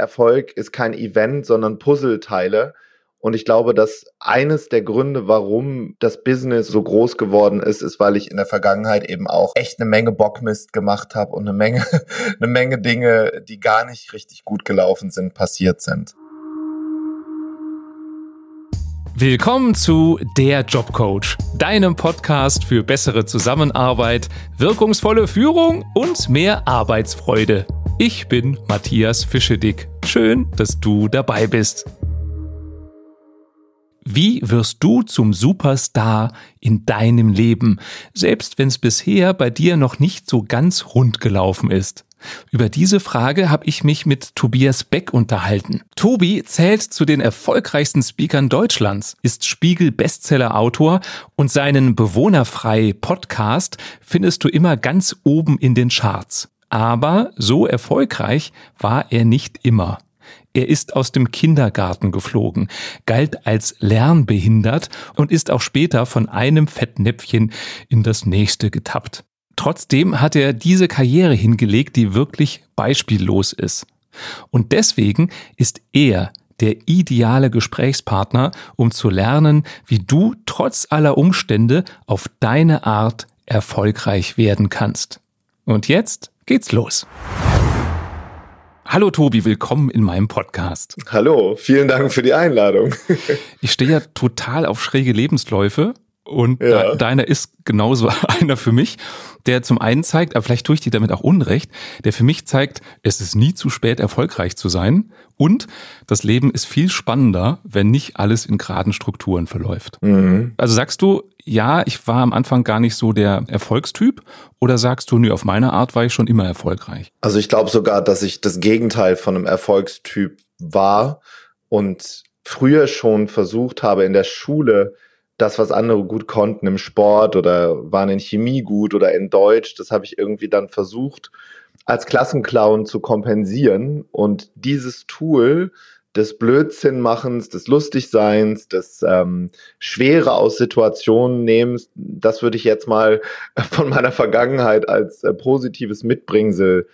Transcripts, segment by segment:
Erfolg ist kein Event, sondern Puzzleteile. Und ich glaube, dass eines der Gründe, warum das Business so groß geworden ist, ist, weil ich in der Vergangenheit eben auch echt eine Menge Bockmist gemacht habe und eine Menge, eine Menge Dinge, die gar nicht richtig gut gelaufen sind, passiert sind. Willkommen zu Der Jobcoach, deinem Podcast für bessere Zusammenarbeit, wirkungsvolle Führung und mehr Arbeitsfreude. Ich bin Matthias Fischedick. Schön, dass du dabei bist. Wie wirst du zum Superstar in deinem Leben, selbst wenn es bisher bei dir noch nicht so ganz rund gelaufen ist? Über diese Frage habe ich mich mit Tobias Beck unterhalten. Tobi zählt zu den erfolgreichsten Speakern Deutschlands, ist Spiegel-Bestseller-Autor und seinen Bewohnerfrei Podcast findest du immer ganz oben in den Charts. Aber so erfolgreich war er nicht immer. Er ist aus dem Kindergarten geflogen, galt als lernbehindert und ist auch später von einem Fettnäpfchen in das nächste getappt. Trotzdem hat er diese Karriere hingelegt, die wirklich beispiellos ist. Und deswegen ist er der ideale Gesprächspartner, um zu lernen, wie du trotz aller Umstände auf deine Art erfolgreich werden kannst. Und jetzt geht's los. Hallo Tobi, willkommen in meinem Podcast. Hallo, vielen Dank für die Einladung. ich stehe ja total auf schräge Lebensläufe und ja. deiner ist genauso einer für mich, der zum einen zeigt, aber vielleicht tue ich dir damit auch Unrecht, der für mich zeigt, es ist nie zu spät, erfolgreich zu sein. Und das Leben ist viel spannender, wenn nicht alles in geraden Strukturen verläuft. Mhm. Also sagst du, ja, ich war am Anfang gar nicht so der Erfolgstyp oder sagst du, nö, auf meine Art war ich schon immer erfolgreich? Also ich glaube sogar, dass ich das Gegenteil von einem Erfolgstyp war und früher schon versucht habe in der Schule das, was andere gut konnten im Sport oder waren in Chemie gut oder in Deutsch, das habe ich irgendwie dann versucht als Klassenclown zu kompensieren und dieses Tool des Blödsinnmachens, des Lustigseins, des ähm, Schwere aus Situationen nehmens, das würde ich jetzt mal von meiner Vergangenheit als äh, positives Mitbringsel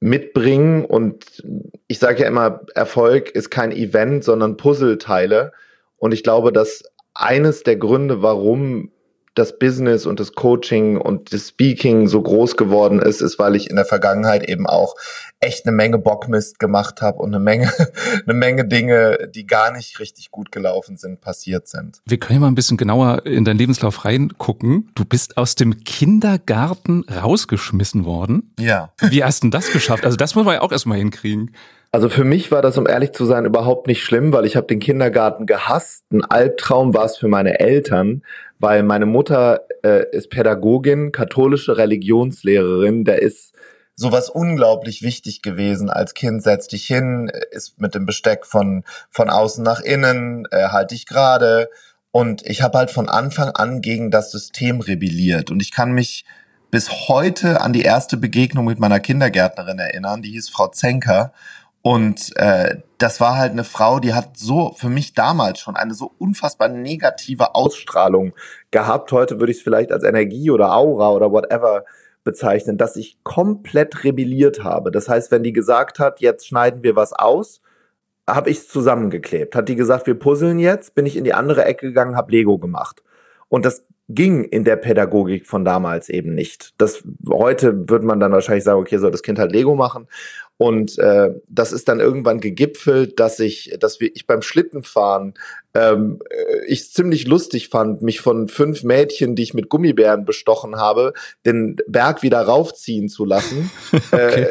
mitbringen. Und ich sage ja immer, Erfolg ist kein Event, sondern Puzzleteile. Und ich glaube, dass eines der Gründe, warum das Business und das Coaching und das Speaking so groß geworden ist, ist, weil ich in der Vergangenheit eben auch echt eine Menge Bockmist gemacht habe und eine Menge, eine Menge Dinge, die gar nicht richtig gut gelaufen sind, passiert sind. Wir können ja mal ein bisschen genauer in deinen Lebenslauf reingucken. Du bist aus dem Kindergarten rausgeschmissen worden. Ja. Wie hast du denn das geschafft? Also das muss man ja auch erstmal hinkriegen. Also für mich war das, um ehrlich zu sein, überhaupt nicht schlimm, weil ich habe den Kindergarten gehasst. Ein Albtraum war es für meine Eltern, weil meine Mutter äh, ist Pädagogin, katholische Religionslehrerin, der ist sowas unglaublich wichtig gewesen als Kind. Setz dich hin, ist mit dem Besteck von, von außen nach innen, äh, halt dich gerade. Und ich habe halt von Anfang an gegen das System rebelliert. Und ich kann mich bis heute an die erste Begegnung mit meiner Kindergärtnerin erinnern, die hieß Frau Zenker. Und äh, das war halt eine Frau, die hat so für mich damals schon eine so unfassbar negative Ausstrahlung gehabt. Heute würde ich es vielleicht als Energie oder Aura oder whatever bezeichnen, dass ich komplett rebelliert habe. Das heißt, wenn die gesagt hat, jetzt schneiden wir was aus, habe ich es zusammengeklebt. Hat die gesagt, wir puzzeln jetzt, bin ich in die andere Ecke gegangen, habe Lego gemacht. Und das ging in der Pädagogik von damals eben nicht. Das heute würde man dann wahrscheinlich sagen, okay, soll das Kind halt Lego machen. Und äh, das ist dann irgendwann gegipfelt, dass ich, dass wir, ich beim Schlittenfahren ähm, äh, ich ziemlich lustig fand, mich von fünf Mädchen, die ich mit Gummibären bestochen habe, den Berg wieder raufziehen zu lassen. okay. äh,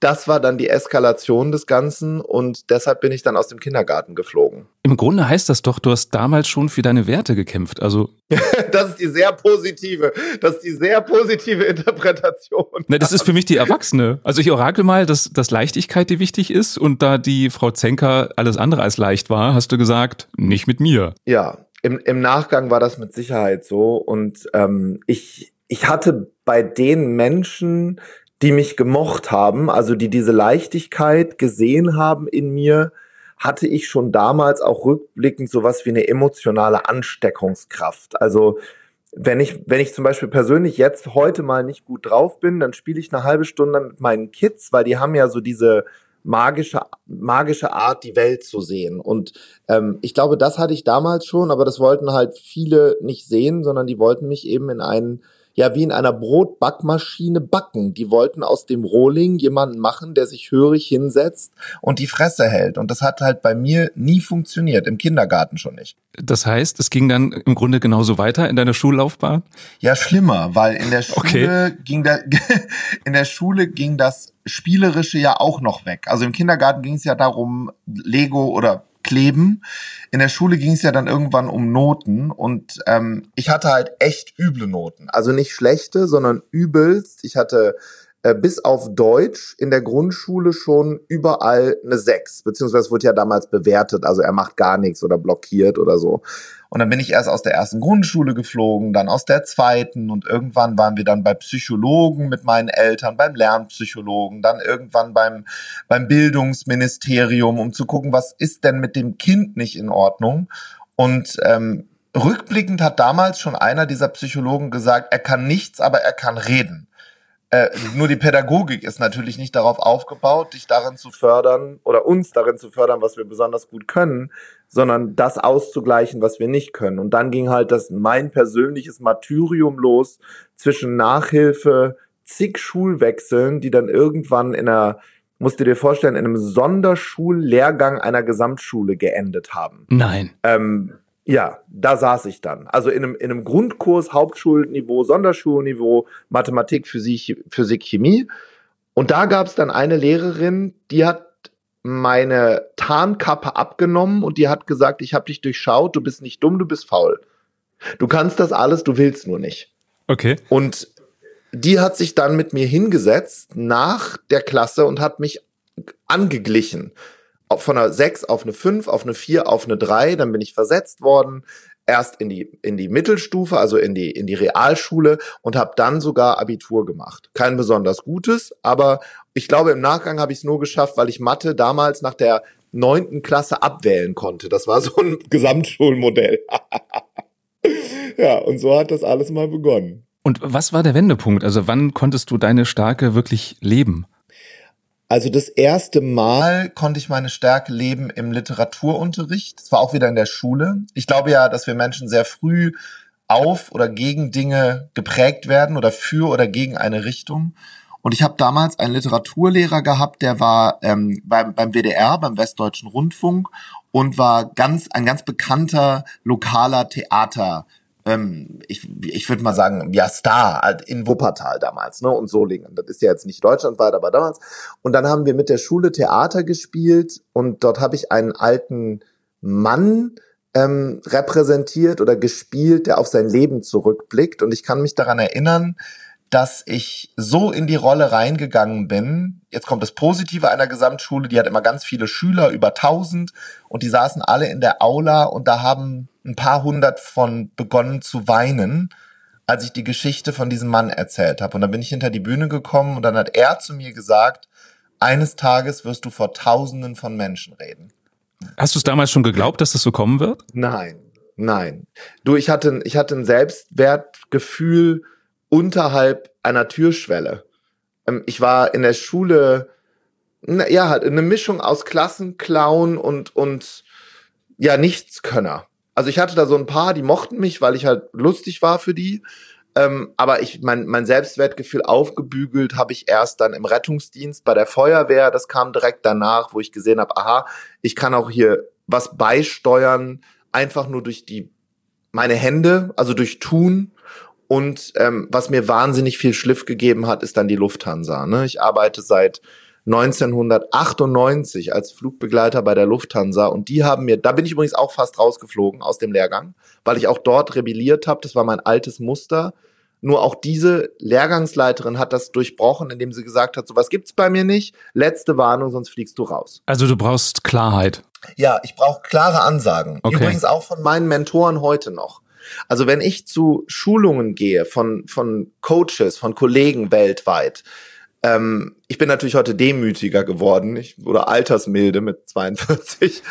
das war dann die Eskalation des Ganzen und deshalb bin ich dann aus dem Kindergarten geflogen. Im Grunde heißt das doch, du hast damals schon für deine Werte gekämpft. Also das ist die sehr positive, das ist die sehr positive Interpretation. Ne, das ist für mich die Erwachsene. Also ich orakel mal, dass, dass Leichtigkeit die wichtig ist und da die Frau Zenker alles andere als leicht war, hast du gesagt, nicht mit mir. Ja, im, im Nachgang war das mit Sicherheit so. Und ähm, ich, ich hatte bei den Menschen, die mich gemocht haben, also die diese Leichtigkeit gesehen haben in mir, hatte ich schon damals auch rückblickend sowas wie eine emotionale Ansteckungskraft. Also wenn ich, wenn ich zum Beispiel persönlich jetzt heute mal nicht gut drauf bin, dann spiele ich eine halbe Stunde mit meinen Kids, weil die haben ja so diese magische, magische Art, die Welt zu sehen. Und ähm, ich glaube, das hatte ich damals schon, aber das wollten halt viele nicht sehen, sondern die wollten mich eben in einen ja wie in einer Brotbackmaschine backen. Die wollten aus dem Rohling jemanden machen, der sich hörig hinsetzt und die Fresse hält. Und das hat halt bei mir nie funktioniert, im Kindergarten schon nicht. Das heißt, es ging dann im Grunde genauso weiter in deiner Schullaufbahn? Ja, schlimmer, weil in der Schule okay. ging da, in der Schule ging das Spielerische ja auch noch weg. Also im Kindergarten ging es ja darum, Lego oder kleben. In der Schule ging es ja dann irgendwann um Noten und ähm, ich hatte halt echt üble Noten. Also nicht schlechte, sondern übelst. Ich hatte äh, bis auf Deutsch in der Grundschule schon überall eine 6, beziehungsweise wurde ja damals bewertet, also er macht gar nichts oder blockiert oder so. Und dann bin ich erst aus der ersten Grundschule geflogen, dann aus der zweiten und irgendwann waren wir dann bei Psychologen mit meinen Eltern, beim Lernpsychologen, dann irgendwann beim, beim Bildungsministerium, um zu gucken, was ist denn mit dem Kind nicht in Ordnung. Und ähm, rückblickend hat damals schon einer dieser Psychologen gesagt, er kann nichts, aber er kann reden. Äh, nur die Pädagogik ist natürlich nicht darauf aufgebaut, dich darin zu fördern oder uns darin zu fördern, was wir besonders gut können, sondern das auszugleichen, was wir nicht können. Und dann ging halt das mein persönliches Martyrium los zwischen Nachhilfe, zig Schulwechseln, die dann irgendwann in einer musst du dir vorstellen, in einem Sonderschullehrgang einer Gesamtschule geendet haben. Nein. Ähm, ja, da saß ich dann. Also in einem, in einem Grundkurs, Hauptschulniveau, Sonderschulniveau, Mathematik, Physik, Physik, Chemie. Und da gab es dann eine Lehrerin, die hat meine Tarnkappe abgenommen und die hat gesagt, ich habe dich durchschaut, du bist nicht dumm, du bist faul. Du kannst das alles, du willst nur nicht. Okay. Und die hat sich dann mit mir hingesetzt nach der Klasse und hat mich angeglichen von einer 6 auf eine 5, auf eine 4, auf eine 3, dann bin ich versetzt worden, erst in die, in die Mittelstufe, also in die, in die Realschule und habe dann sogar Abitur gemacht. Kein besonders gutes, aber ich glaube, im Nachgang habe ich es nur geschafft, weil ich Mathe damals nach der neunten Klasse abwählen konnte. Das war so ein Gesamtschulmodell. ja, und so hat das alles mal begonnen. Und was war der Wendepunkt? Also wann konntest du deine Starke wirklich leben? Also das erste Mal konnte ich meine Stärke leben im Literaturunterricht. Das war auch wieder in der Schule. Ich glaube ja, dass wir Menschen sehr früh auf oder gegen Dinge geprägt werden oder für oder gegen eine Richtung. Und ich habe damals einen Literaturlehrer gehabt, der war ähm, beim, beim WDR, beim Westdeutschen Rundfunk und war ganz ein ganz bekannter lokaler Theater ähm, ich, ich würde mal sagen, ja, Star halt in Wuppertal damals, ne? Und Solingen. Das ist ja jetzt nicht deutschlandweit, aber damals. Und dann haben wir mit der Schule Theater gespielt und dort habe ich einen alten Mann ähm, repräsentiert oder gespielt, der auf sein Leben zurückblickt. Und ich kann mich daran erinnern, dass ich so in die Rolle reingegangen bin. Jetzt kommt das Positive einer Gesamtschule, die hat immer ganz viele Schüler, über tausend, und die saßen alle in der Aula und da haben ein paar hundert von begonnen zu weinen, als ich die Geschichte von diesem Mann erzählt habe. Und dann bin ich hinter die Bühne gekommen und dann hat er zu mir gesagt, eines Tages wirst du vor Tausenden von Menschen reden. Hast du es damals schon geglaubt, dass das so kommen wird? Nein, nein. Du, ich hatte, ich hatte ein Selbstwertgefühl unterhalb einer Türschwelle. Ähm, ich war in der Schule, ja, halt eine Mischung aus Klassenclown und, und ja, Nichtskönner. Also ich hatte da so ein paar, die mochten mich, weil ich halt lustig war für die. Ähm, aber ich mein, mein Selbstwertgefühl aufgebügelt habe ich erst dann im Rettungsdienst bei der Feuerwehr. Das kam direkt danach, wo ich gesehen habe, aha, ich kann auch hier was beisteuern, einfach nur durch die meine Hände, also durch Tun. Und ähm, was mir wahnsinnig viel Schliff gegeben hat, ist dann die Lufthansa. Ne? Ich arbeite seit 1998 als Flugbegleiter bei der Lufthansa und die haben mir, da bin ich übrigens auch fast rausgeflogen aus dem Lehrgang, weil ich auch dort rebelliert habe, das war mein altes Muster. Nur auch diese Lehrgangsleiterin hat das durchbrochen, indem sie gesagt hat, sowas gibt's bei mir nicht, letzte Warnung, sonst fliegst du raus. Also du brauchst Klarheit. Ja, ich brauche klare Ansagen. Okay. Übrigens auch von meinen Mentoren heute noch. Also wenn ich zu Schulungen gehe von, von Coaches, von Kollegen weltweit, ähm, ich bin natürlich heute demütiger geworden, ich, oder altersmilde mit 42.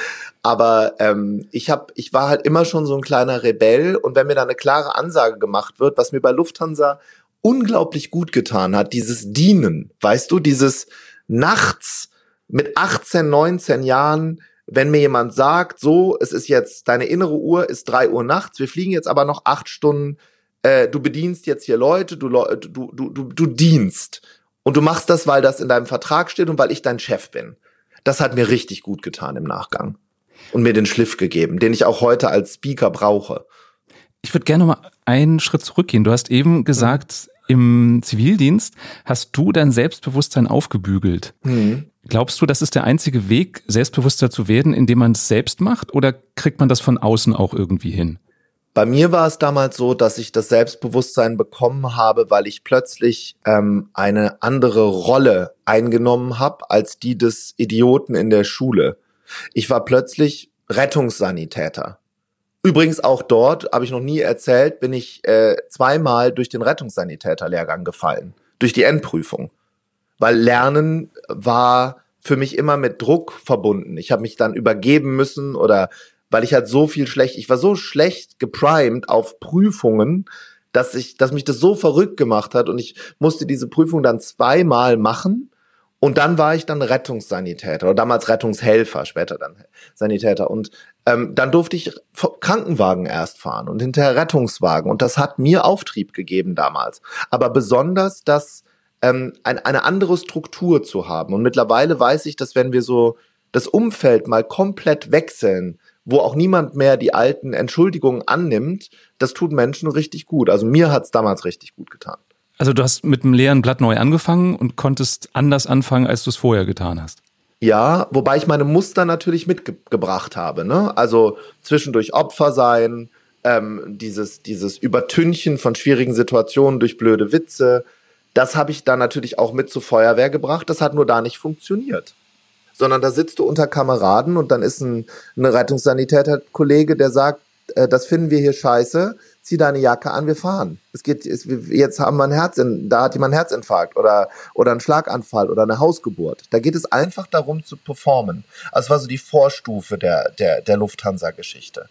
Aber ähm, ich hab, ich war halt immer schon so ein kleiner Rebell und wenn mir da eine klare Ansage gemacht wird, was mir bei Lufthansa unglaublich gut getan hat, dieses Dienen, weißt du, dieses nachts mit 18, 19 Jahren, wenn mir jemand sagt, so, es ist jetzt, deine innere Uhr ist drei Uhr nachts, wir fliegen jetzt aber noch acht Stunden, äh, du bedienst jetzt hier Leute, du, du, du, du, du dienst. Und du machst das, weil das in deinem Vertrag steht und weil ich dein Chef bin. Das hat mir richtig gut getan im Nachgang. Und mir den Schliff gegeben, den ich auch heute als Speaker brauche. Ich würde gerne mal einen Schritt zurückgehen. Du hast eben gesagt, im Zivildienst hast du dein Selbstbewusstsein aufgebügelt. Mhm. Glaubst du, das ist der einzige Weg, selbstbewusster zu werden, indem man es selbst macht? Oder kriegt man das von außen auch irgendwie hin? Bei mir war es damals so, dass ich das Selbstbewusstsein bekommen habe, weil ich plötzlich ähm, eine andere Rolle eingenommen habe als die des Idioten in der Schule. Ich war plötzlich Rettungssanitäter. Übrigens auch dort, habe ich noch nie erzählt, bin ich äh, zweimal durch den Rettungssanitäterlehrgang gefallen, durch die Endprüfung. Weil Lernen war für mich immer mit Druck verbunden. Ich habe mich dann übergeben müssen oder weil ich halt so viel schlecht, ich war so schlecht geprimed auf Prüfungen, dass ich, dass mich das so verrückt gemacht hat und ich musste diese Prüfung dann zweimal machen und dann war ich dann Rettungssanitäter oder damals Rettungshelfer, später dann Sanitäter. Und ähm, dann durfte ich Krankenwagen erst fahren und hinterher Rettungswagen. Und das hat mir Auftrieb gegeben damals. Aber besonders das, ähm, ein, eine andere Struktur zu haben. Und mittlerweile weiß ich, dass wenn wir so das Umfeld mal komplett wechseln, wo auch niemand mehr die alten Entschuldigungen annimmt, das tut Menschen richtig gut. Also mir hat's damals richtig gut getan. Also du hast mit einem leeren Blatt neu angefangen und konntest anders anfangen, als du es vorher getan hast. Ja, wobei ich meine Muster natürlich mitgebracht habe. Ne? Also zwischendurch Opfer sein, ähm, dieses, dieses Übertünchen von schwierigen Situationen durch blöde Witze, das habe ich dann natürlich auch mit zur Feuerwehr gebracht. Das hat nur da nicht funktioniert. Sondern da sitzt du unter Kameraden und dann ist ein, ein Rettungssanitäter-Kollege, der sagt, äh, das finden wir hier scheiße zieh deine Jacke an, wir fahren. Es geht, es, jetzt haben wir ein Herz, da hat jemand einen Herzinfarkt oder, oder einen Schlaganfall oder eine Hausgeburt. Da geht es einfach darum zu performen. Also war so die Vorstufe der, der, der Lufthansa-Geschichte.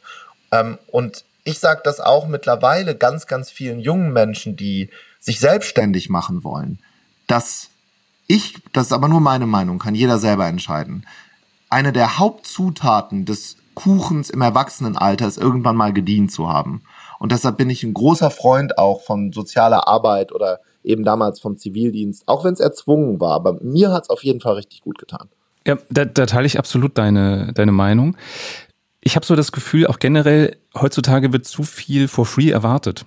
Ähm, und ich sage das auch mittlerweile ganz, ganz vielen jungen Menschen, die sich selbstständig machen wollen, dass ich, das ist aber nur meine Meinung, kann jeder selber entscheiden, eine der Hauptzutaten des Kuchens im Erwachsenenalter ist irgendwann mal gedient zu haben. Und deshalb bin ich ein großer Freund auch von sozialer Arbeit oder eben damals vom Zivildienst, auch wenn es erzwungen war. Aber mir hat es auf jeden Fall richtig gut getan. Ja, da, da teile ich absolut deine, deine Meinung. Ich habe so das Gefühl, auch generell, heutzutage wird zu viel for free erwartet.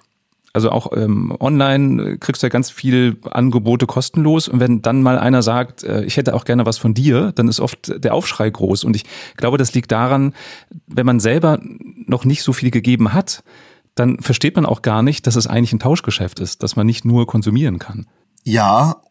Also auch ähm, online kriegst du ja ganz viel Angebote kostenlos und wenn dann mal einer sagt, äh, ich hätte auch gerne was von dir, dann ist oft der Aufschrei groß und ich glaube, das liegt daran, wenn man selber noch nicht so viel gegeben hat, dann versteht man auch gar nicht, dass es eigentlich ein Tauschgeschäft ist, dass man nicht nur konsumieren kann. Ja,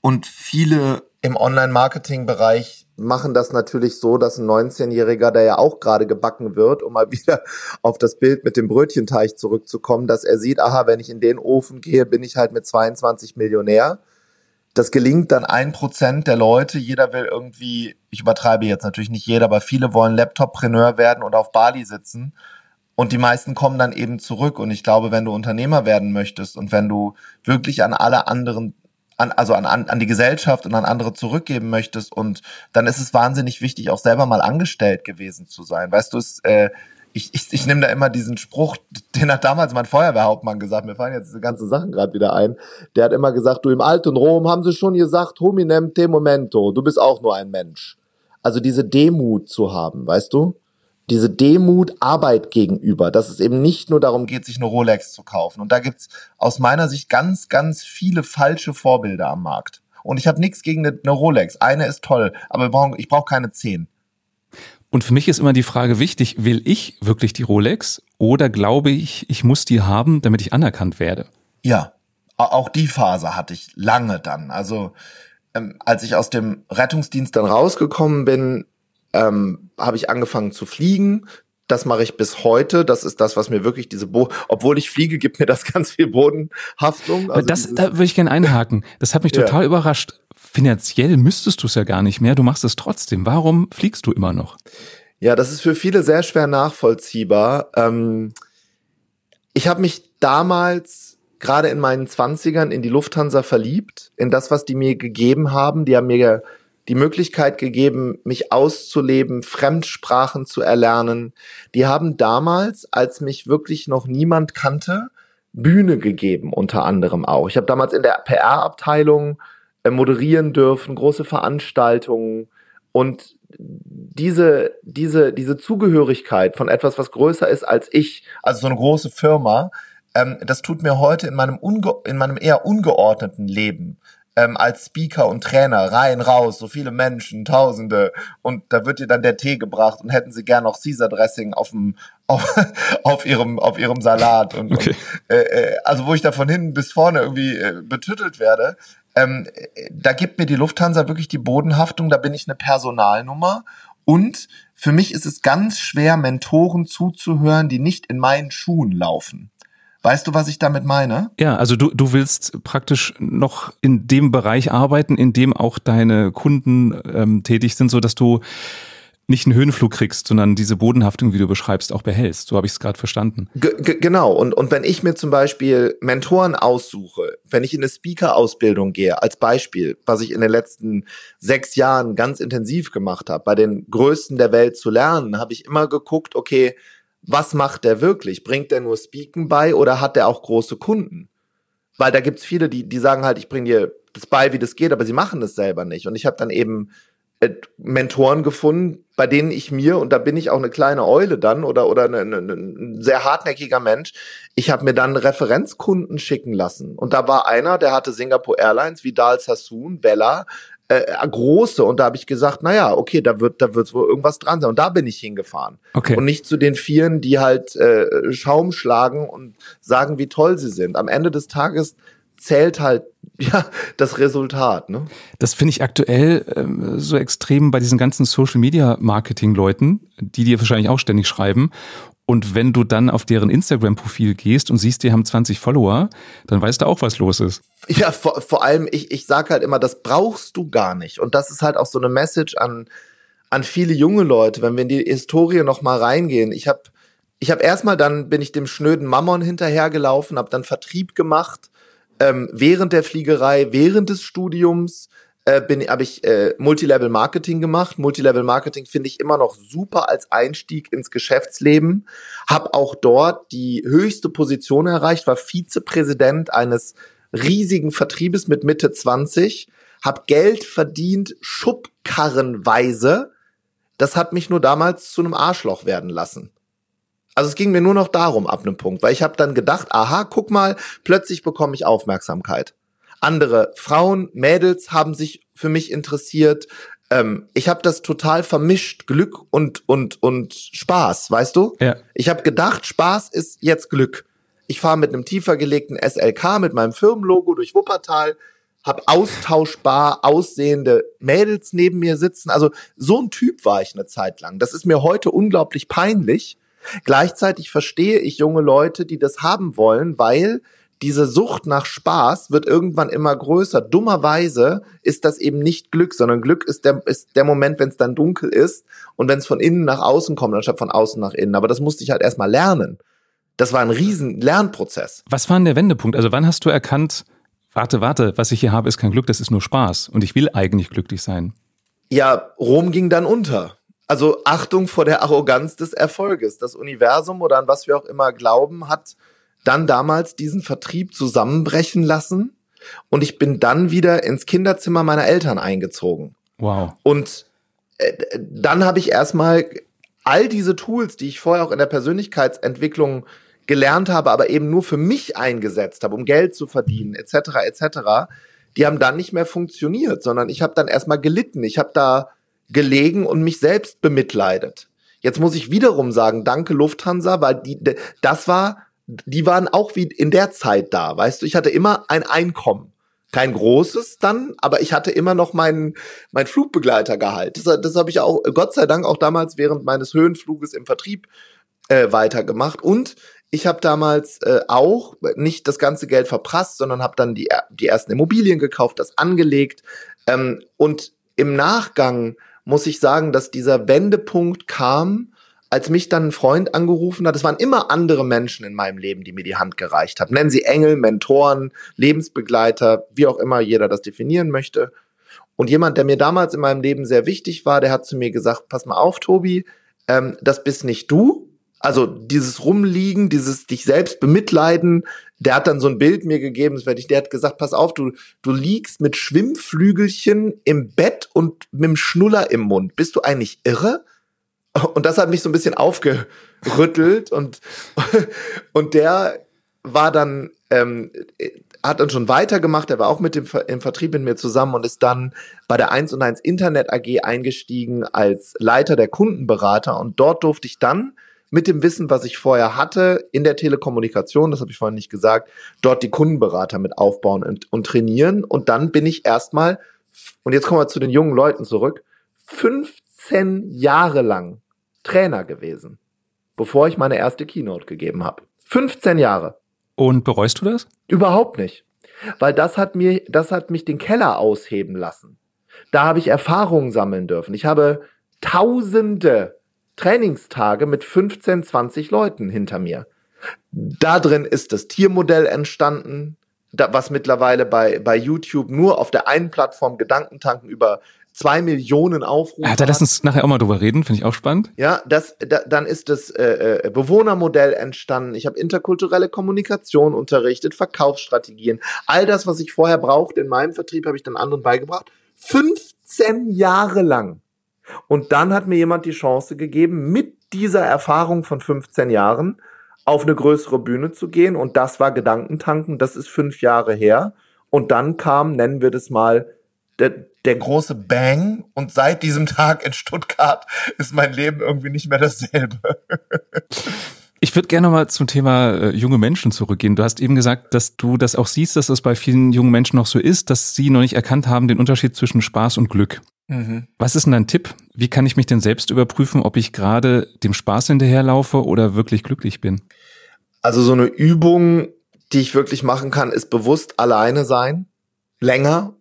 und viele im Online-Marketing-Bereich machen das natürlich so, dass ein 19-Jähriger, der ja auch gerade gebacken wird, um mal wieder auf das Bild mit dem Brötchenteig zurückzukommen, dass er sieht, aha, wenn ich in den Ofen gehe, bin ich halt mit 22 Millionär. Das gelingt dann ein Prozent der Leute. Jeder will irgendwie, ich übertreibe jetzt natürlich nicht jeder, aber viele wollen Laptoppreneur werden und auf Bali sitzen und die meisten kommen dann eben zurück. Und ich glaube, wenn du Unternehmer werden möchtest und wenn du wirklich an alle anderen, an, also an, an die Gesellschaft und an andere zurückgeben möchtest, und dann ist es wahnsinnig wichtig, auch selber mal angestellt gewesen zu sein. Weißt du, es, äh, ich, ich, ich nehme da immer diesen Spruch, den hat damals mein Feuerwehrhauptmann gesagt, mir fallen jetzt diese ganzen Sachen gerade wieder ein. Der hat immer gesagt, du im alten Rom haben sie schon gesagt, hominem te momento, du bist auch nur ein Mensch. Also diese Demut zu haben, weißt du? Diese Demut Arbeit gegenüber, dass es eben nicht nur darum geht, sich eine Rolex zu kaufen. Und da gibt's aus meiner Sicht ganz, ganz viele falsche Vorbilder am Markt. Und ich habe nichts gegen eine, eine, Rolex. Eine ist toll, aber ich brauche keine zehn. Und für mich ist immer die Frage wichtig, will ich wirklich die Rolex oder glaube ich, ich muss die haben, damit ich anerkannt werde? Ja, auch die Phase hatte ich lange dann. Also ähm, als ich aus dem Rettungsdienst dann rausgekommen bin, ähm, habe ich angefangen zu fliegen. Das mache ich bis heute. Das ist das, was mir wirklich diese Bo obwohl ich fliege, gibt mir das ganz viel Bodenhaftung. Also das, da würde ich gerne einhaken. Das hat mich total ja. überrascht. Finanziell müsstest du es ja gar nicht mehr. Du machst es trotzdem. Warum fliegst du immer noch? Ja, das ist für viele sehr schwer nachvollziehbar. Ähm, ich habe mich damals gerade in meinen Zwanzigern in die Lufthansa verliebt, in das, was die mir gegeben haben. Die haben mir die Möglichkeit gegeben, mich auszuleben, Fremdsprachen zu erlernen. Die haben damals, als mich wirklich noch niemand kannte, Bühne gegeben, unter anderem auch. Ich habe damals in der PR-Abteilung äh, moderieren dürfen, große Veranstaltungen und diese, diese, diese Zugehörigkeit von etwas, was größer ist als ich, also so eine große Firma, ähm, das tut mir heute in meinem, unge in meinem eher ungeordneten Leben ähm, als Speaker und Trainer rein, raus, so viele Menschen, Tausende und da wird dir dann der Tee gebracht und hätten sie gern noch Caesar Dressing auf dem auf, auf ihrem auf ihrem Salat und, okay. und äh, äh, also wo ich da von hinten bis vorne irgendwie äh, betüttelt werde, ähm, da gibt mir die Lufthansa wirklich die Bodenhaftung, da bin ich eine Personalnummer und für mich ist es ganz schwer, Mentoren zuzuhören, die nicht in meinen Schuhen laufen. Weißt du, was ich damit meine? Ja, also du, du willst praktisch noch in dem Bereich arbeiten, in dem auch deine Kunden ähm, tätig sind, so dass du nicht einen Höhenflug kriegst, sondern diese Bodenhaftung, wie du beschreibst, auch behältst. So habe ich es gerade verstanden. G genau. Und, und wenn ich mir zum Beispiel Mentoren aussuche, wenn ich in eine Speaker-Ausbildung gehe, als Beispiel, was ich in den letzten sechs Jahren ganz intensiv gemacht habe, bei den Größten der Welt zu lernen, habe ich immer geguckt, okay, was macht der wirklich? Bringt der nur Speaken bei oder hat der auch große Kunden? Weil da gibt's viele, die, die sagen halt, ich bringe dir das bei, wie das geht, aber sie machen das selber nicht. Und ich habe dann eben äh, Mentoren gefunden, bei denen ich mir, und da bin ich auch eine kleine Eule dann oder, oder eine, eine, ein sehr hartnäckiger Mensch, ich habe mir dann Referenzkunden schicken lassen. Und da war einer, der hatte Singapore Airlines, Vidal Sassoon, Bella, äh, große und da habe ich gesagt, naja, okay, da wird da wird wohl irgendwas dran sein und da bin ich hingefahren okay. und nicht zu den Vieren, die halt äh, Schaum schlagen und sagen, wie toll sie sind. Am Ende des Tages zählt halt ja das Resultat. Ne? Das finde ich aktuell ähm, so extrem bei diesen ganzen Social Media Marketing Leuten, die dir wahrscheinlich auch ständig schreiben und wenn du dann auf deren Instagram-Profil gehst und siehst, die haben 20 Follower, dann weißt du auch, was los ist. Ja, vor, vor allem, ich, ich sage halt immer, das brauchst du gar nicht. Und das ist halt auch so eine Message an, an viele junge Leute, wenn wir in die Historie nochmal reingehen. Ich habe ich hab erstmal dann, bin ich dem schnöden Mammon hinterhergelaufen, habe dann Vertrieb gemacht, ähm, während der Fliegerei, während des Studiums, äh, bin habe ich äh, Multilevel Marketing gemacht. Multilevel Marketing finde ich immer noch super als Einstieg ins Geschäftsleben. Hab auch dort die höchste Position erreicht, war Vizepräsident eines riesigen Vertriebes mit Mitte 20, hab Geld verdient schubkarrenweise. Das hat mich nur damals zu einem Arschloch werden lassen. Also es ging mir nur noch darum ab einem Punkt, weil ich habe dann gedacht, aha, guck mal, plötzlich bekomme ich Aufmerksamkeit andere Frauen, Mädels haben sich für mich interessiert. Ähm, ich habe das total vermischt, Glück und und und Spaß, weißt du? Ja. Ich habe gedacht, Spaß ist jetzt Glück. Ich fahre mit einem tiefer gelegten SLK mit meinem Firmenlogo durch Wuppertal, hab austauschbar aussehende Mädels neben mir sitzen. Also so ein Typ war ich eine Zeit lang. Das ist mir heute unglaublich peinlich. Gleichzeitig verstehe ich junge Leute, die das haben wollen, weil diese Sucht nach Spaß wird irgendwann immer größer. Dummerweise ist das eben nicht Glück, sondern Glück ist der, ist der Moment, wenn es dann dunkel ist und wenn es von innen nach außen kommt, anstatt von außen nach innen. Aber das musste ich halt erstmal lernen. Das war ein riesen Lernprozess. Was war denn der Wendepunkt? Also wann hast du erkannt, warte, warte, was ich hier habe, ist kein Glück, das ist nur Spaß und ich will eigentlich glücklich sein? Ja, Rom ging dann unter. Also Achtung vor der Arroganz des Erfolges. Das Universum oder an was wir auch immer glauben, hat dann damals diesen Vertrieb zusammenbrechen lassen und ich bin dann wieder ins Kinderzimmer meiner Eltern eingezogen. Wow. Und äh, dann habe ich erstmal all diese Tools, die ich vorher auch in der Persönlichkeitsentwicklung gelernt habe, aber eben nur für mich eingesetzt habe, um Geld zu verdienen, etc., etc., die haben dann nicht mehr funktioniert, sondern ich habe dann erstmal gelitten. Ich habe da gelegen und mich selbst bemitleidet. Jetzt muss ich wiederum sagen, danke Lufthansa, weil die, das war die waren auch wie in der Zeit da, weißt du, ich hatte immer ein Einkommen. Kein großes dann, aber ich hatte immer noch meinen mein Flugbegleitergehalt. Das, das habe ich auch, Gott sei Dank, auch damals während meines Höhenfluges im Vertrieb äh, weitergemacht. Und ich habe damals äh, auch nicht das ganze Geld verprasst, sondern habe dann die, die ersten Immobilien gekauft, das angelegt. Ähm, und im Nachgang muss ich sagen, dass dieser Wendepunkt kam, als mich dann ein Freund angerufen hat, es waren immer andere Menschen in meinem Leben, die mir die Hand gereicht haben. Nennen sie Engel, Mentoren, Lebensbegleiter, wie auch immer jeder das definieren möchte. Und jemand, der mir damals in meinem Leben sehr wichtig war, der hat zu mir gesagt, pass mal auf, Tobi, ähm, das bist nicht du. Also dieses Rumliegen, dieses dich selbst bemitleiden, der hat dann so ein Bild mir gegeben, der hat gesagt, pass auf, du, du liegst mit Schwimmflügelchen im Bett und mit dem Schnuller im Mund. Bist du eigentlich irre? Und das hat mich so ein bisschen aufgerüttelt und, und der war dann, ähm, hat dann schon weitergemacht, er war auch mit dem im Vertrieb mit mir zusammen und ist dann bei der 1 und 1 Internet AG eingestiegen als Leiter der Kundenberater und dort durfte ich dann mit dem Wissen, was ich vorher hatte in der Telekommunikation, das habe ich vorhin nicht gesagt, dort die Kundenberater mit aufbauen und, und trainieren. Und dann bin ich erstmal, und jetzt kommen wir zu den jungen Leuten zurück, 15 Jahre lang Trainer gewesen, bevor ich meine erste Keynote gegeben habe. 15 Jahre. Und bereust du das? Überhaupt nicht. Weil das hat mir, das hat mich den Keller ausheben lassen. Da habe ich Erfahrungen sammeln dürfen. Ich habe tausende Trainingstage mit 15, 20 Leuten hinter mir. Da drin ist das Tiermodell entstanden, was mittlerweile bei, bei YouTube nur auf der einen Plattform Gedankentanken über zwei Millionen Aufrufe. Ja, da lass uns nachher auch mal drüber reden, finde ich auch spannend. Ja, das, da, dann ist das äh, äh, Bewohnermodell entstanden. Ich habe interkulturelle Kommunikation unterrichtet, Verkaufsstrategien. All das, was ich vorher brauchte in meinem Vertrieb, habe ich dann anderen beigebracht. 15 Jahre lang. Und dann hat mir jemand die Chance gegeben, mit dieser Erfahrung von 15 Jahren auf eine größere Bühne zu gehen. Und das war Gedankentanken. Das ist fünf Jahre her. Und dann kam, nennen wir das mal, der, der große Bang. Und seit diesem Tag in Stuttgart ist mein Leben irgendwie nicht mehr dasselbe. Ich würde gerne mal zum Thema äh, junge Menschen zurückgehen. Du hast eben gesagt, dass du das auch siehst, dass das bei vielen jungen Menschen noch so ist, dass sie noch nicht erkannt haben den Unterschied zwischen Spaß und Glück. Mhm. Was ist denn dein Tipp? Wie kann ich mich denn selbst überprüfen, ob ich gerade dem Spaß hinterherlaufe oder wirklich glücklich bin? Also so eine Übung, die ich wirklich machen kann, ist bewusst alleine sein, länger,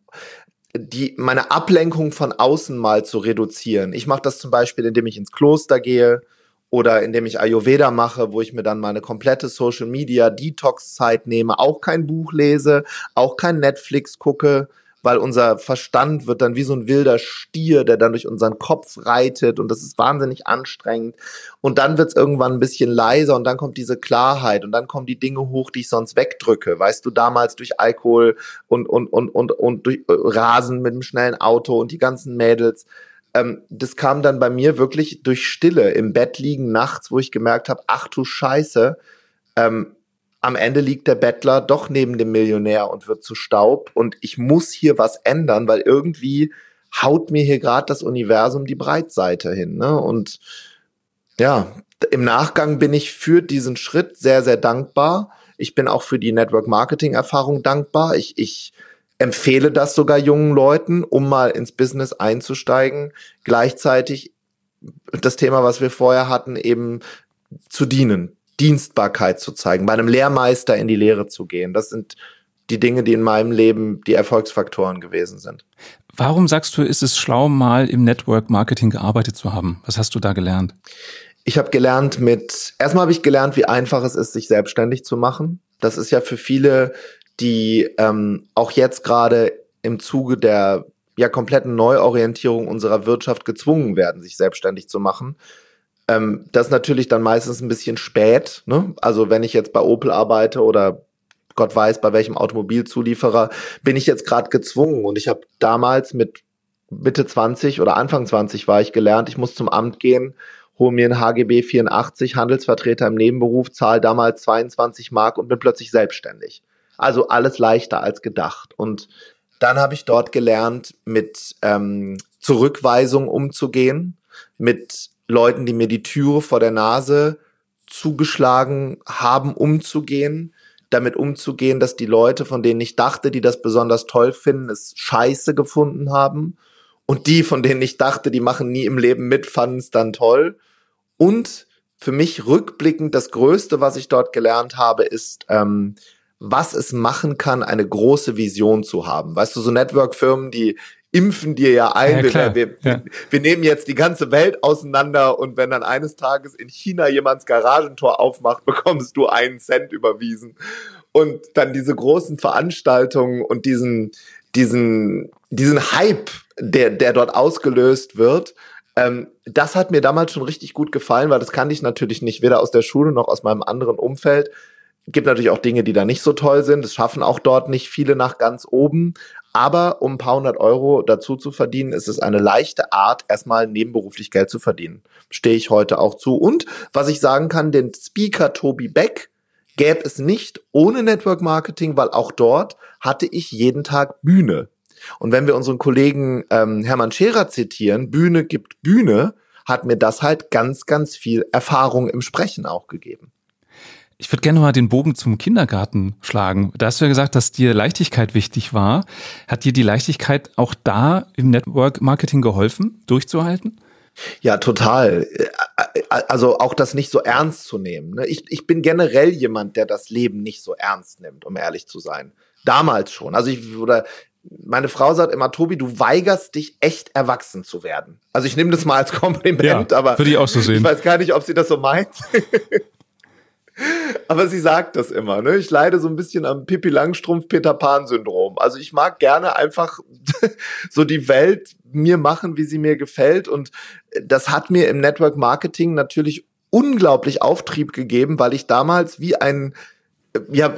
die meine Ablenkung von außen mal zu reduzieren. Ich mache das zum Beispiel, indem ich ins Kloster gehe oder indem ich Ayurveda mache, wo ich mir dann meine komplette Social Media Detox Zeit nehme, auch kein Buch lese, auch kein Netflix gucke, weil unser Verstand wird dann wie so ein wilder Stier, der dann durch unseren Kopf reitet und das ist wahnsinnig anstrengend. Und dann wird es irgendwann ein bisschen leiser und dann kommt diese Klarheit und dann kommen die Dinge hoch, die ich sonst wegdrücke. Weißt du, damals durch Alkohol und, und, und, und, und durch äh, Rasen mit dem schnellen Auto und die ganzen Mädels. Ähm, das kam dann bei mir wirklich durch Stille im Bett liegen nachts, wo ich gemerkt habe, ach du Scheiße, ähm, am Ende liegt der Bettler doch neben dem Millionär und wird zu Staub und ich muss hier was ändern, weil irgendwie haut mir hier gerade das Universum die Breitseite hin. Ne? Und ja, im Nachgang bin ich für diesen Schritt sehr, sehr dankbar. Ich bin auch für die Network Marketing Erfahrung dankbar. Ich, ich empfehle das sogar jungen Leuten, um mal ins Business einzusteigen. Gleichzeitig das Thema, was wir vorher hatten, eben zu dienen, Dienstbarkeit zu zeigen, bei einem Lehrmeister in die Lehre zu gehen. Das sind die Dinge, die in meinem Leben die Erfolgsfaktoren gewesen sind. Warum sagst du, ist es schlau, mal im Network Marketing gearbeitet zu haben? Was hast du da gelernt? Ich habe gelernt mit, erstmal habe ich gelernt, wie einfach es ist, sich selbstständig zu machen. Das ist ja für viele, die ähm, auch jetzt gerade im Zuge der ja kompletten Neuorientierung unserer Wirtschaft gezwungen werden, sich selbstständig zu machen. Ähm, das ist natürlich dann meistens ein bisschen spät. Ne? Also wenn ich jetzt bei Opel arbeite oder Gott weiß bei welchem Automobilzulieferer, bin ich jetzt gerade gezwungen. Und ich habe damals mit Mitte 20 oder Anfang 20 war ich gelernt, ich muss zum Amt gehen, hole mir ein HGB 84, Handelsvertreter im Nebenberuf, zahle damals 22 Mark und bin plötzlich selbstständig. Also alles leichter als gedacht. Und dann habe ich dort gelernt, mit ähm, Zurückweisung umzugehen, mit Leuten, die mir die Türe vor der Nase zugeschlagen haben, umzugehen, damit umzugehen, dass die Leute, von denen ich dachte, die das besonders toll finden, es scheiße gefunden haben. Und die, von denen ich dachte, die machen nie im Leben mit, fanden es dann toll. Und für mich rückblickend das Größte, was ich dort gelernt habe, ist, ähm, was es machen kann, eine große Vision zu haben. Weißt du, so Network-Firmen, die impfen dir ja ein, ja, wir, wir, ja. wir, nehmen jetzt die ganze Welt auseinander und wenn dann eines Tages in China jemands Garagentor aufmacht, bekommst du einen Cent überwiesen. Und dann diese großen Veranstaltungen und diesen, diesen, diesen Hype, der, der dort ausgelöst wird, ähm, das hat mir damals schon richtig gut gefallen, weil das kannte ich natürlich nicht, weder aus der Schule noch aus meinem anderen Umfeld. Gibt natürlich auch Dinge, die da nicht so toll sind. Das schaffen auch dort nicht viele nach ganz oben. Aber um ein paar hundert Euro dazu zu verdienen, ist es eine leichte Art, erstmal nebenberuflich Geld zu verdienen. Stehe ich heute auch zu. Und was ich sagen kann, den Speaker Tobi Beck gäbe es nicht ohne Network Marketing, weil auch dort hatte ich jeden Tag Bühne. Und wenn wir unseren Kollegen ähm, Hermann Scherer zitieren, Bühne gibt Bühne, hat mir das halt ganz, ganz viel Erfahrung im Sprechen auch gegeben. Ich würde gerne mal den Bogen zum Kindergarten schlagen. Da hast du ja gesagt, dass dir Leichtigkeit wichtig war. Hat dir die Leichtigkeit auch da im Network Marketing geholfen, durchzuhalten? Ja, total. Also auch das nicht so ernst zu nehmen. Ne? Ich, ich bin generell jemand, der das Leben nicht so ernst nimmt, um ehrlich zu sein. Damals schon. Also ich, oder meine Frau sagt immer, Tobi, du weigerst dich echt erwachsen zu werden. Also ich nehme das mal als Kompliment, ja, aber würde ich auch so sehen. Ich weiß gar nicht, ob sie das so meint. aber sie sagt das immer. Ne? Ich leide so ein bisschen am Pippi Langstrumpf Peter Pan Syndrom. Also ich mag gerne einfach so die Welt mir machen, wie sie mir gefällt. Und das hat mir im Network Marketing natürlich unglaublich Auftrieb gegeben, weil ich damals wie ein ja,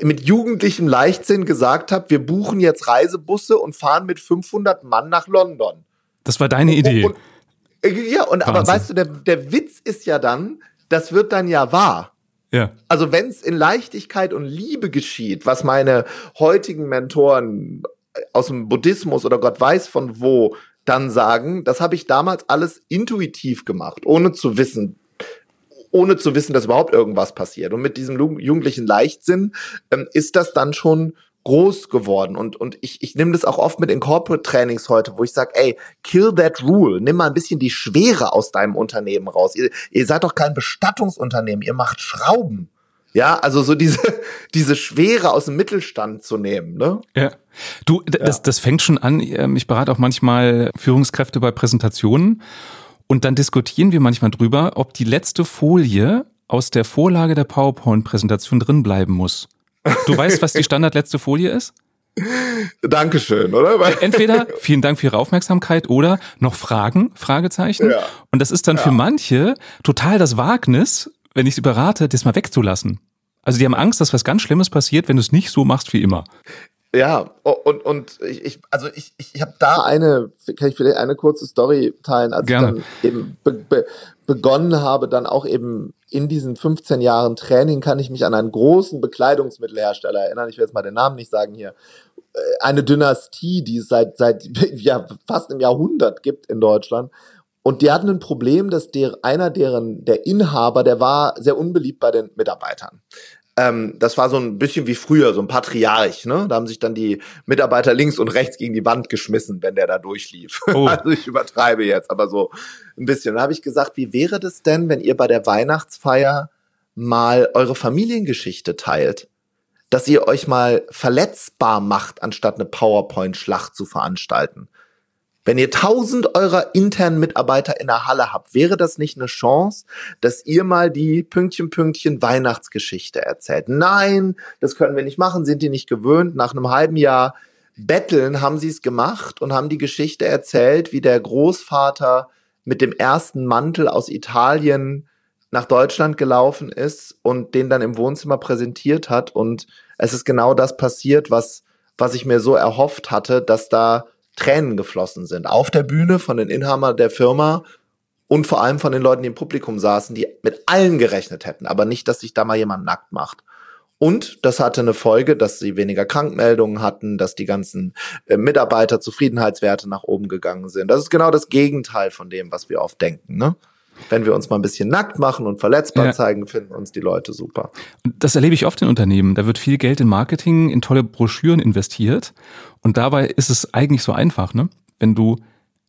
mit jugendlichem Leichtsinn gesagt habe, wir buchen jetzt Reisebusse und fahren mit 500 Mann nach London. Das war deine Idee. Und, und, ja, und aber weißt du, der, der Witz ist ja dann, das wird dann ja wahr. Ja. Also wenn es in Leichtigkeit und Liebe geschieht, was meine heutigen Mentoren aus dem Buddhismus oder Gott weiß von wo dann sagen, das habe ich damals alles intuitiv gemacht, ohne zu wissen, ohne zu wissen, dass überhaupt irgendwas passiert. Und mit diesem jugendlichen Leichtsinn ähm, ist das dann schon groß geworden und und ich ich nehme das auch oft mit in Corporate Trainings heute, wo ich sage, ey, kill that rule, nimm mal ein bisschen die Schwere aus deinem Unternehmen raus. Ihr, ihr seid doch kein Bestattungsunternehmen, ihr macht Schrauben. Ja, also so diese diese Schwere aus dem Mittelstand zu nehmen, ne? Ja. Du, das das fängt schon an, ähm, ich berate auch manchmal Führungskräfte bei Präsentationen und dann diskutieren wir manchmal drüber, ob die letzte Folie aus der Vorlage der PowerPoint-Präsentation drin bleiben muss. Du weißt, was die standardletzte Folie ist? Dankeschön, oder? Entweder vielen Dank für Ihre Aufmerksamkeit oder noch Fragen, Fragezeichen. Ja. Und das ist dann ja. für manche total das Wagnis, wenn ich sie berate, das mal wegzulassen. Also die haben Angst, dass was ganz Schlimmes passiert, wenn du es nicht so machst wie immer. Ja, und, und ich, also ich, ich habe da eine, kann ich vielleicht eine kurze Story teilen, als Gerne. ich dann eben be, be, begonnen habe, dann auch eben in diesen 15 Jahren Training kann ich mich an einen großen Bekleidungsmittelhersteller erinnern. Ich will jetzt mal den Namen nicht sagen hier. Äh, eine Dynastie, die es seit, seit ja, fast einem Jahrhundert gibt in Deutschland. Und die hatten ein Problem, dass der, einer deren, der Inhaber, der war sehr unbeliebt bei den Mitarbeitern ähm, das war so ein bisschen wie früher, so ein Patriarch, ne? Da haben sich dann die Mitarbeiter links und rechts gegen die Wand geschmissen, wenn der da durchlief. Oh. Also ich übertreibe jetzt, aber so ein bisschen. Da habe ich gesagt, wie wäre das denn, wenn ihr bei der Weihnachtsfeier mal eure Familiengeschichte teilt? Dass ihr euch mal verletzbar macht, anstatt eine PowerPoint-Schlacht zu veranstalten. Wenn ihr tausend eurer internen Mitarbeiter in der Halle habt, wäre das nicht eine Chance, dass ihr mal die Pünktchen, Pünktchen Weihnachtsgeschichte erzählt? Nein, das können wir nicht machen, sind die nicht gewöhnt. Nach einem halben Jahr Betteln haben sie es gemacht und haben die Geschichte erzählt, wie der Großvater mit dem ersten Mantel aus Italien nach Deutschland gelaufen ist und den dann im Wohnzimmer präsentiert hat. Und es ist genau das passiert, was, was ich mir so erhofft hatte, dass da Tränen geflossen sind. Auf der Bühne von den Inhabern der Firma und vor allem von den Leuten, die im Publikum saßen, die mit allen gerechnet hätten, aber nicht, dass sich da mal jemand nackt macht. Und das hatte eine Folge, dass sie weniger Krankmeldungen hatten, dass die ganzen äh, Mitarbeiter Zufriedenheitswerte nach oben gegangen sind. Das ist genau das Gegenteil von dem, was wir oft denken. Ne? Wenn wir uns mal ein bisschen nackt machen und verletzbar ja. zeigen, finden uns die Leute super. Das erlebe ich oft in Unternehmen. Da wird viel Geld in Marketing, in tolle Broschüren investiert. Und dabei ist es eigentlich so einfach, ne? wenn du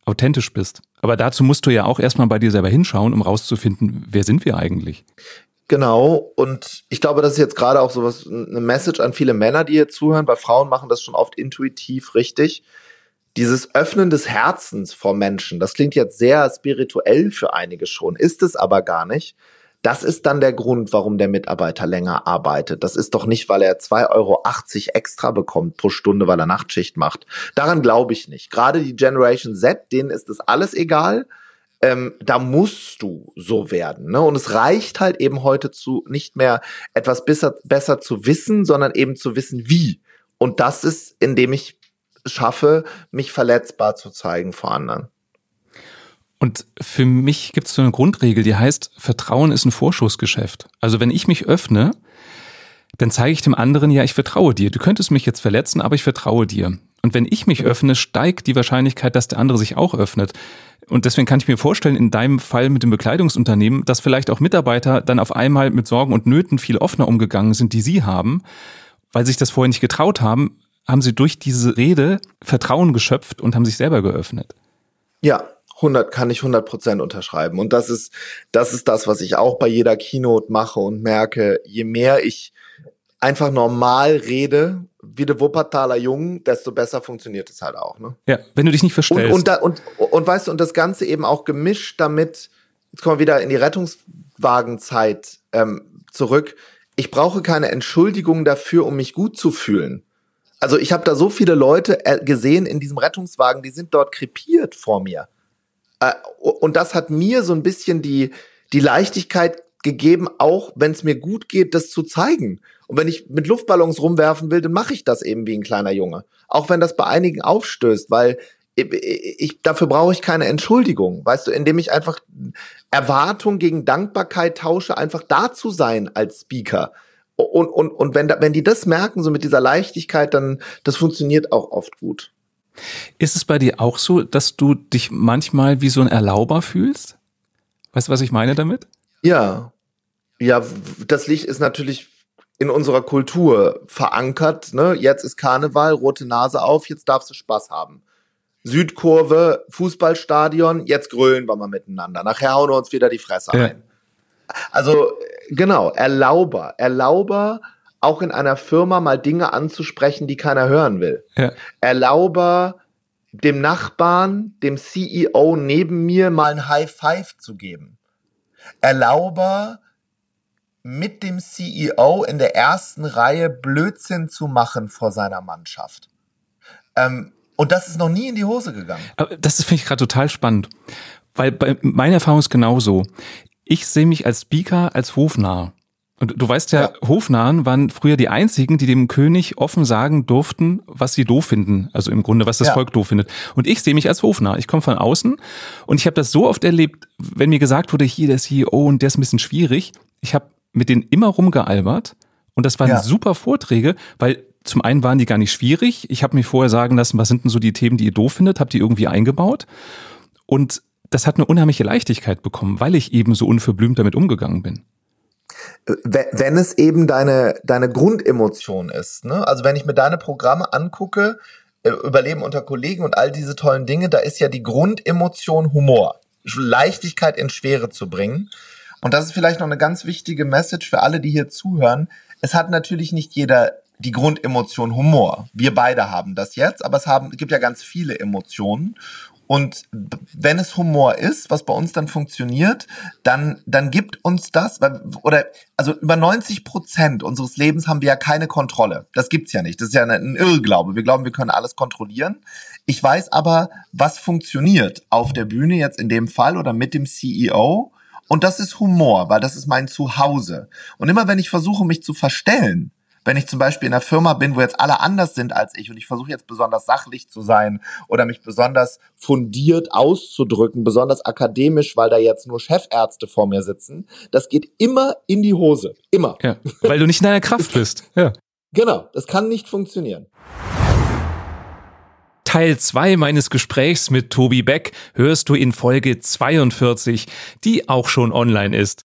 authentisch bist. Aber dazu musst du ja auch erstmal bei dir selber hinschauen, um rauszufinden, wer sind wir eigentlich? Genau, und ich glaube, das ist jetzt gerade auch sowas, eine Message an viele Männer, die hier zuhören, weil Frauen machen das schon oft intuitiv richtig dieses Öffnen des Herzens vor Menschen, das klingt jetzt sehr spirituell für einige schon, ist es aber gar nicht. Das ist dann der Grund, warum der Mitarbeiter länger arbeitet. Das ist doch nicht, weil er 2,80 Euro extra bekommt pro Stunde, weil er Nachtschicht macht. Daran glaube ich nicht. Gerade die Generation Z, denen ist das alles egal. Ähm, da musst du so werden. Ne? Und es reicht halt eben heute zu nicht mehr etwas besser, besser zu wissen, sondern eben zu wissen, wie. Und das ist, indem ich schaffe, mich verletzbar zu zeigen vor anderen. Und für mich gibt es so eine Grundregel, die heißt, Vertrauen ist ein Vorschussgeschäft. Also wenn ich mich öffne, dann zeige ich dem anderen, ja, ich vertraue dir. Du könntest mich jetzt verletzen, aber ich vertraue dir. Und wenn ich mich öffne, steigt die Wahrscheinlichkeit, dass der andere sich auch öffnet. Und deswegen kann ich mir vorstellen, in deinem Fall mit dem Bekleidungsunternehmen, dass vielleicht auch Mitarbeiter dann auf einmal mit Sorgen und Nöten viel offener umgegangen sind, die sie haben, weil sich das vorher nicht getraut haben, haben sie durch diese Rede Vertrauen geschöpft und haben sich selber geöffnet. Ja, 100 kann ich 100 Prozent unterschreiben. Und das ist, das ist das, was ich auch bei jeder Keynote mache und merke, je mehr ich einfach normal rede, wie der Wuppertaler Jungen, desto besser funktioniert es halt auch. Ne? Ja, wenn du dich nicht verstellst. Und, und, da, und, und weißt du, und das Ganze eben auch gemischt damit, jetzt kommen wir wieder in die Rettungswagenzeit ähm, zurück. Ich brauche keine Entschuldigung dafür, um mich gut zu fühlen. Also ich habe da so viele Leute äh, gesehen in diesem Rettungswagen, die sind dort krepiert vor mir. Äh, und das hat mir so ein bisschen die, die Leichtigkeit gegeben, auch wenn es mir gut geht, das zu zeigen. Und wenn ich mit Luftballons rumwerfen will, dann mache ich das eben wie ein kleiner Junge. Auch wenn das bei einigen aufstößt, weil ich, ich, dafür brauche ich keine Entschuldigung, weißt du, indem ich einfach Erwartung gegen Dankbarkeit tausche, einfach da zu sein als Speaker. Und, und, und wenn, da, wenn die das merken, so mit dieser Leichtigkeit, dann das funktioniert auch oft gut. Ist es bei dir auch so, dass du dich manchmal wie so ein Erlauber fühlst? Weißt du, was ich meine damit? Ja. Ja, das Licht ist natürlich in unserer Kultur verankert. Ne? Jetzt ist Karneval, rote Nase auf, jetzt darfst du Spaß haben. Südkurve, Fußballstadion, jetzt grölen wir mal miteinander. Nachher hauen wir uns wieder die Fresse ja. ein. Also genau, Erlauber. Erlauber auch in einer Firma mal Dinge anzusprechen, die keiner hören will. Ja. Erlaube dem Nachbarn, dem CEO neben mir mal ein High Five zu geben. Erlaube mit dem CEO in der ersten Reihe Blödsinn zu machen vor seiner Mannschaft. Ähm, und das ist noch nie in die Hose gegangen. Das finde ich gerade total spannend, weil bei, meine Erfahrung ist genauso. Ich sehe mich als Speaker als hofnah. Und du weißt ja, ja, Hofnahen waren früher die einzigen, die dem König offen sagen durften, was sie doof finden. Also im Grunde, was das ja. Volk doof findet. Und ich sehe mich als Hofnarr. Ich komme von außen und ich habe das so oft erlebt, wenn mir gesagt wurde, hier der CEO und der ist ein bisschen schwierig. Ich habe mit denen immer rumgealbert und das waren ja. super Vorträge, weil zum einen waren die gar nicht schwierig. Ich habe mir vorher sagen lassen, was sind denn so die Themen, die ihr doof findet, habe die irgendwie eingebaut. Und das hat eine unheimliche Leichtigkeit bekommen, weil ich eben so unverblümt damit umgegangen bin wenn es eben deine, deine Grundemotion ist. Ne? Also wenn ich mir deine Programme angucke, äh, Überleben unter Kollegen und all diese tollen Dinge, da ist ja die Grundemotion Humor. Leichtigkeit in Schwere zu bringen. Und das ist vielleicht noch eine ganz wichtige Message für alle, die hier zuhören. Es hat natürlich nicht jeder die Grundemotion Humor. Wir beide haben das jetzt, aber es haben, es gibt ja ganz viele Emotionen. Und wenn es Humor ist, was bei uns dann funktioniert, dann, dann gibt uns das, oder, also über 90 Prozent unseres Lebens haben wir ja keine Kontrolle. Das gibt's ja nicht. Das ist ja ein Irrglaube. Wir glauben, wir können alles kontrollieren. Ich weiß aber, was funktioniert auf der Bühne jetzt in dem Fall oder mit dem CEO. Und das ist Humor, weil das ist mein Zuhause. Und immer wenn ich versuche, mich zu verstellen, wenn ich zum Beispiel in einer Firma bin, wo jetzt alle anders sind als ich und ich versuche jetzt besonders sachlich zu sein oder mich besonders fundiert auszudrücken, besonders akademisch, weil da jetzt nur Chefärzte vor mir sitzen, das geht immer in die Hose. Immer. Ja, weil du nicht in deiner Kraft bist. Ja. Genau, das kann nicht funktionieren. Teil 2 meines Gesprächs mit Tobi Beck hörst du in Folge 42, die auch schon online ist.